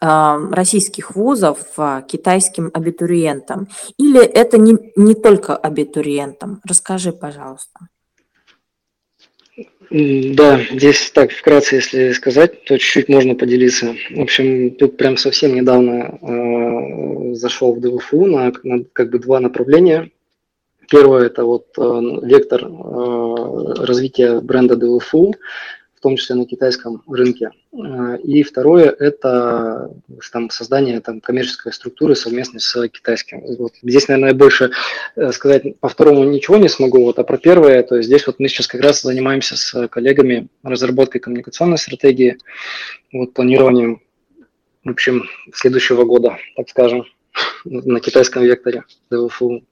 а, российских вузов китайским абитуриентам? Или это не, не только абитуриентам? Расскажи, пожалуйста. Да, здесь так вкратце, если сказать, то чуть-чуть можно поделиться. В общем, тут прям совсем недавно э, зашел в ДВФУ на, на как бы два направления – Первое – это вот э, вектор э, развития бренда ДВФУ, в том числе на китайском рынке. Э, и второе – это там, создание там, коммерческой структуры совместно с китайским. Вот. Здесь, наверное, больше сказать по второму ничего не смогу, вот, а про первое, то есть здесь вот мы сейчас как раз занимаемся с коллегами разработкой коммуникационной стратегии, вот, планированием, в общем, следующего года, так скажем, на китайском векторе ДВФУ.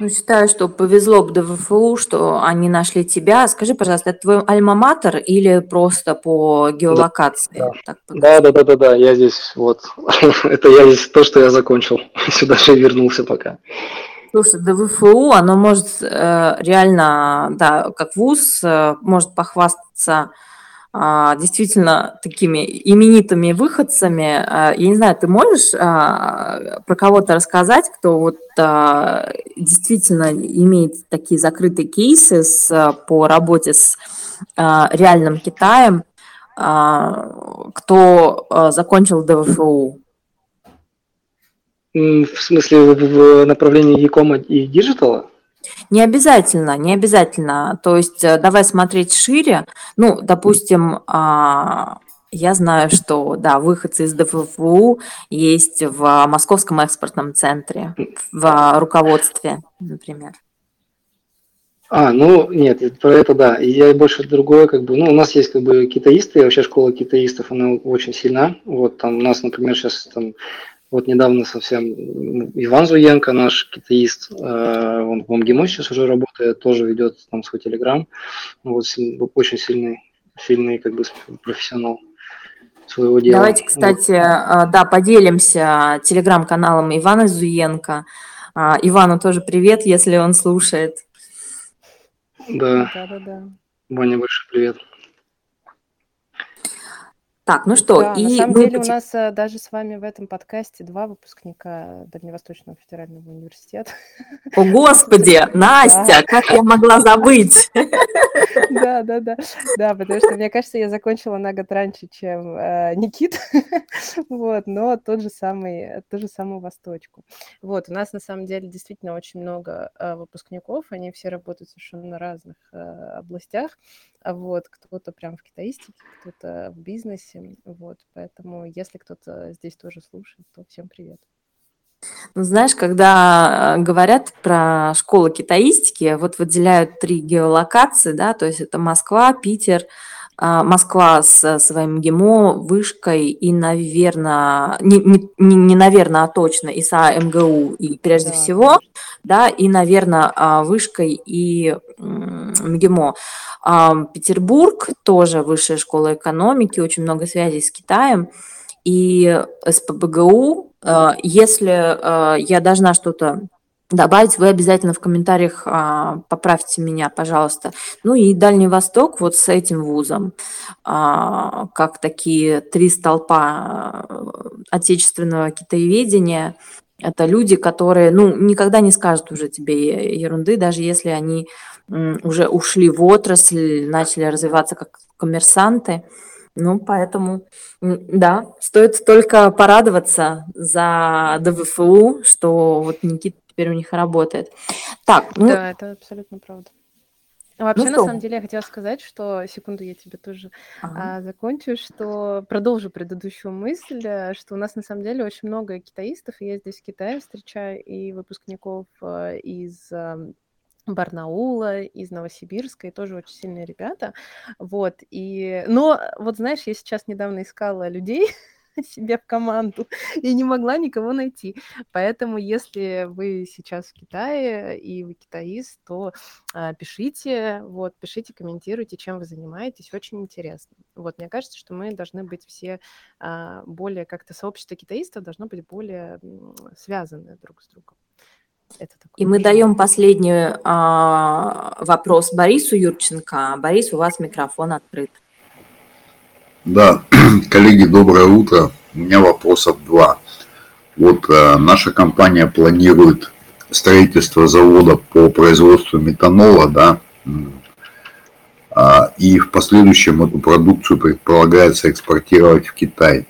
Ну, считаю, что повезло бы ДВФУ, что они нашли тебя. Скажи, пожалуйста, это твой альма-матер или просто по геолокации? Да, так, да, да, да, да, да, я здесь, вот, это я здесь то, что я закончил. Сюда же вернулся пока. Слушай, ДВФУ, оно может э, реально, да, как вуз, э, может похвастаться действительно такими именитыми выходцами. А, я не знаю, ты можешь а, про кого-то рассказать, кто вот действительно имеет такие закрытые кейсы по работе с реальным Китаем, кто закончил ДВФУ? В смысле в направлении e-com а и digital а? Не обязательно, не обязательно. То есть э, давай смотреть шире. Ну, допустим, а, я знаю, что, да, выходцы из ДВФУ есть в Московском экспортном центре, в руководстве, например. А, ну нет, про это да. Я больше другое, как бы, ну, у нас есть как бы китаисты, вообще школа китаистов, она очень сильна. Вот там у нас, например, сейчас там вот недавно совсем Иван Зуенко, наш китаист, э, он в МГИМО сейчас уже работает, тоже ведет там свой телеграм. Вот очень сильный, сильный как бы профессионал своего дела. Давайте, кстати, вот. да, поделимся телеграм-каналом Ивана Зуенко. А, Ивану тоже привет, если он слушает. Да. Да, да, да. Ваня, большой привет. Так, ну что, Да, на и самом деле у нас э, даже с вами в этом подкасте два выпускника Дальневосточного федерального университета. О, Господи, Настя, как я могла забыть? Да, да, да. Да, потому что, мне кажется, я закончила на год раньше, чем э, Никит. Вот, но тот же самый, ту же самую Восточку. Вот, у нас на самом деле действительно очень много э, выпускников, они все работают совершенно на разных э, областях. Вот, кто-то прям в китаистике, кто-то в бизнесе. Вот, поэтому если кто-то здесь тоже слушает, то всем привет. Ну, знаешь, когда э, говорят про школы китаистики, вот выделяют три геолокации, да, то есть это Москва, Питер, Москва с своим ГИМО, вышкой и, наверное, не, не, не наверное, а точно ИСА МГУ и прежде да. всего, да, и, наверное, а, вышкой и МГИМО. А, Петербург тоже высшая школа экономики, очень много связей с Китаем. И СПБГУ, если я должна что-то добавить, вы обязательно в комментариях а, поправьте меня, пожалуйста. Ну и Дальний Восток вот с этим вузом, а, как такие три столпа а, отечественного китаеведения. Это люди, которые, ну, никогда не скажут уже тебе ерунды, даже если они уже ушли в отрасль, начали развиваться как коммерсанты. Ну, поэтому, да, стоит только порадоваться за ДВФУ, что вот Никита теперь у них работает. Так, ну... Да, это абсолютно правда. А вообще, ну, на самом деле, я хотела сказать, что, секунду, я тебе тоже ага. а, закончу, что продолжу предыдущую мысль, э, что у нас на самом деле очень много китаистов, и я здесь в Китае встречаю и выпускников а, из а, Барнаула, из Новосибирска, и тоже очень сильные ребята, вот, и, но, вот знаешь, я сейчас недавно искала людей, себе в команду и не могла никого найти. Поэтому, если вы сейчас в Китае и вы китаист, то а, пишите, вот, пишите, комментируйте, чем вы занимаетесь, очень интересно. Вот, мне кажется, что мы должны быть все а, более, как-то сообщество китаистов должно быть более связаны друг с другом. Это и мы даем последний а, вопрос Борису Юрченко. Борис, у вас микрофон открыт. Да, коллеги, доброе утро. У меня вопросов два. Вот э, наша компания планирует строительство завода по производству метанола, да, э, и в последующем эту продукцию предполагается экспортировать в Китай.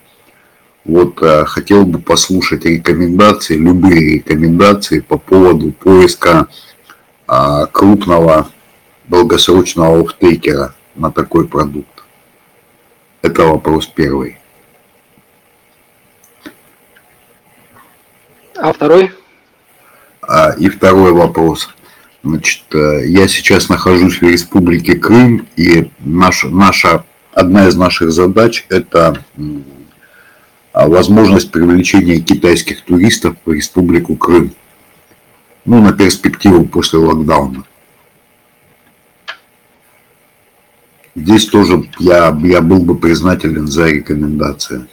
Вот э, хотел бы послушать рекомендации, любые рекомендации по поводу поиска э, крупного долгосрочного офтейкера на такой продукт? Это вопрос первый. А второй? А, и второй вопрос. Значит, э, я сейчас нахожусь в Республике Крым, и наша, наша, одна из наших задач – это а, возможность привлечения китайских туристов в Республику Крым. Ну, на перспективу после локдауна. Здесь тоже я, я был бы признателен за рекомендации.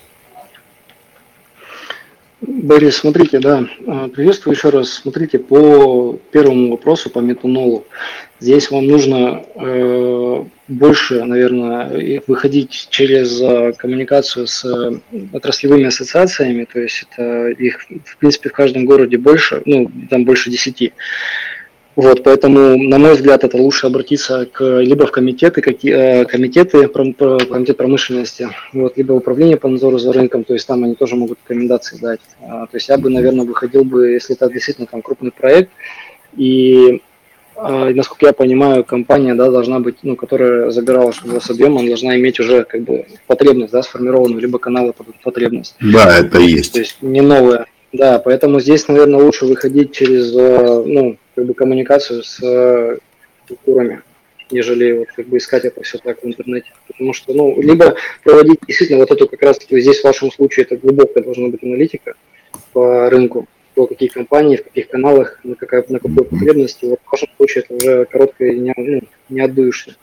Борис, смотрите, да, а, приветствую еще раз. Смотрите, по первому вопросу, по метанолу, здесь вам нужно э, больше, наверное, выходить через э, коммуникацию с э, отраслевыми ассоциациями, то есть это их, в принципе, в каждом городе больше, ну, там больше десяти. Вот, поэтому, на мой взгляд, это лучше обратиться к, либо в комитеты, какие, э, комитеты, комитет промышленности, вот, либо управление по надзору за рынком, то есть там они тоже могут рекомендации дать. А, то есть я бы, наверное, выходил бы, если это действительно там крупный проект, и а, насколько я понимаю, компания да, должна быть, ну, которая забирала что-то с объемом, должна иметь уже как бы потребность, да, сформированную, либо каналы потребность. Да, это есть. То есть не новая. Да, поэтому здесь, наверное, лучше выходить через, э, ну, как бы коммуникацию с э, структурами, нежели вот как бы искать это все так в интернете. Потому что, ну, либо проводить действительно вот эту как раз таки здесь в вашем случае это глубокая должна быть аналитика по рынку, по каких компании, в каких каналах, на, какая, на какой потребности. Вот в вашем случае это уже короткое не, ну, не отдуешься.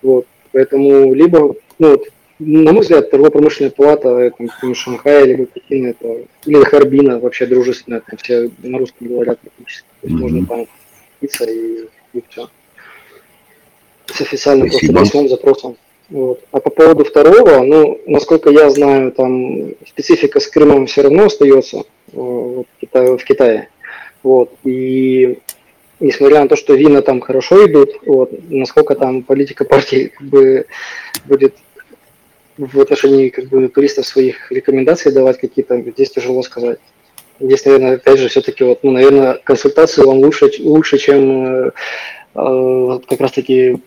Вот. Поэтому либо, ну, вот, на мой взгляд, торгово-промышленная палата, там, Шанхая, либо Пекина, это, или Харбина вообще дружественная, там все на русском говорят практически. То есть mm-hmm. можно там питься и, и все. С официальным Спасибо. просто запросом. Вот. А по поводу второго, ну, насколько я знаю, там специфика с Крымом все равно остается э, вот, в, Китае, в Китае. Вот. И несмотря на то, что вина там хорошо идут, вот, насколько там политика партии как бы будет в отношении как бы туристов своих рекомендаций давать какие-то, здесь тяжело сказать. Здесь, наверное, опять же, все-таки вот, ну, наверное, консультации вам лучше, лучше чем э, э, как раз-таки,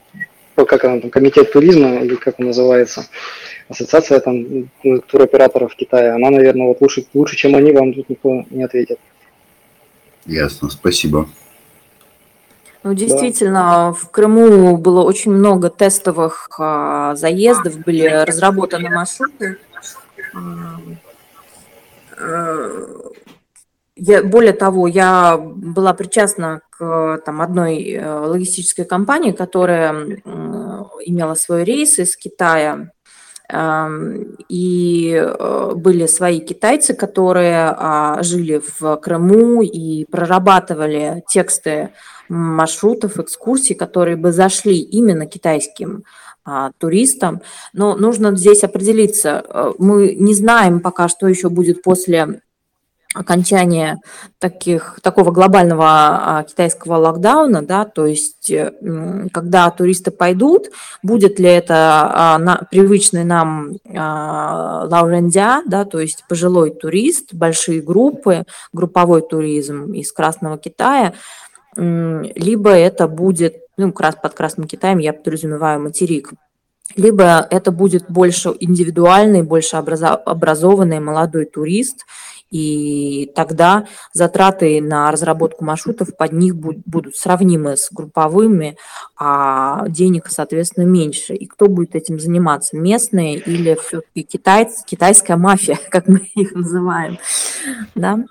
как она там, комитет туризма, или как он называется, ассоциация там ну, туроператоров Китая, она, наверное, вот лучше, лучше, чем они, вам тут никто не ответит. Ясно, спасибо. Ну, действительно, да. в Крыму было очень много тестовых а, заездов, были разработаны маршруты. Э, я, более того, я была причастна к там, одной э, логистической компании, которая имела свой рейс из Китая. Эм, и э, были свои китайцы, которые а, жили в Крыму и прорабатывали тексты маршрутов, экскурсий, которые бы зашли именно китайским а, туристам. Но нужно здесь определиться. Э, мы не знаем пока, что еще будет после окончания таких, такого глобального а, китайского локдауна, да, то есть э, когда туристы пойдут, будет ли это а, на, привычный нам а, лаурендя, да, то есть пожилой турист, большие группы, групповой туризм из Красного Китая, либо это будет, ну, под Красным Китаем я подразумеваю материк, либо это будет больше индивидуальный, больше образованный молодой турист, и тогда затраты на разработку маршрутов под них будут сравнимы с групповыми, а денег, соответственно, меньше. И кто будет этим заниматься? Местные или все-таки китайцы, китайская мафия, как мы их называем? Да?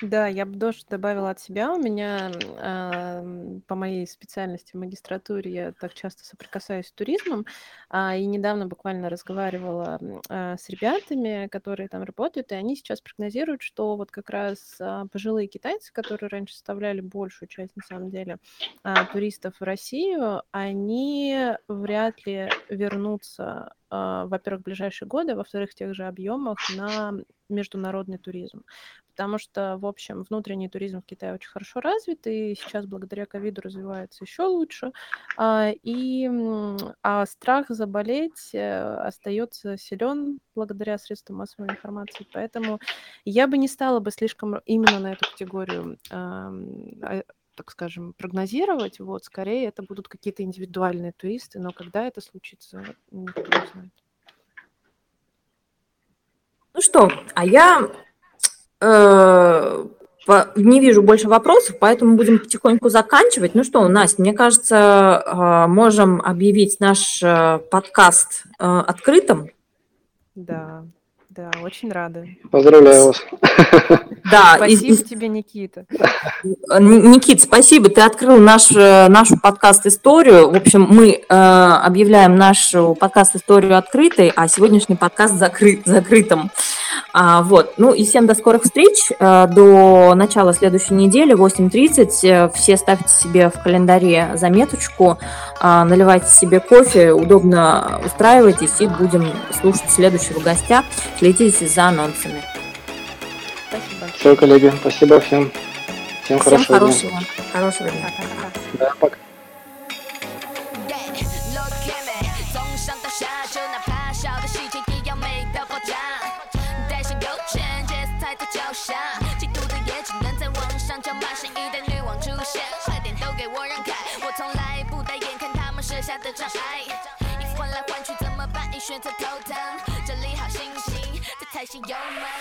Да, я бы тоже добавила от себя. У меня а, по моей специальности в магистратуре я так часто соприкасаюсь с туризмом, а, и недавно буквально разговаривала а, с ребятами, которые там работают, и они сейчас прогнозируют, что вот как раз а, пожилые китайцы, которые раньше составляли большую часть, на самом деле, а, туристов в Россию, они вряд ли вернутся во-первых, в ближайшие годы, во-вторых, в тех же объемах на международный туризм потому что, в общем, внутренний туризм в Китае очень хорошо развит, и сейчас благодаря ковиду развивается еще лучше. А, и а страх заболеть э, остается силен благодаря средствам массовой информации. Поэтому я бы не стала бы слишком именно на эту категорию а, так скажем, прогнозировать. Вот, скорее это будут какие-то индивидуальные твисты, но когда это случится, никто не знает. Ну что, а я не вижу больше вопросов, поэтому будем потихоньку заканчивать. Ну что, Настя, мне кажется, э, можем объявить наш э, подкаст э, открытым. Да, да, очень рада. Поздравляю вас. Да, спасибо и, тебе, Никита. Никит, спасибо. Ты открыл наш, нашу подкаст-историю. В общем, мы э, объявляем нашу подкаст-историю открытой, а сегодняшний подкаст закрыт, закрытым. А, вот. Ну и всем до скорых встреч. Э, до начала следующей недели, 8.30. Э, все ставьте себе в календаре заметочку, э, наливайте себе кофе, удобно устраивайтесь и будем слушать следующего гостя. Следите за анонсами. Спасибо. Все, коллеги, спасибо всем. Всем, всем хорошего, хорошего дня. Хорошего дня. Да, пока. 选择头疼整理好心情再踩下油门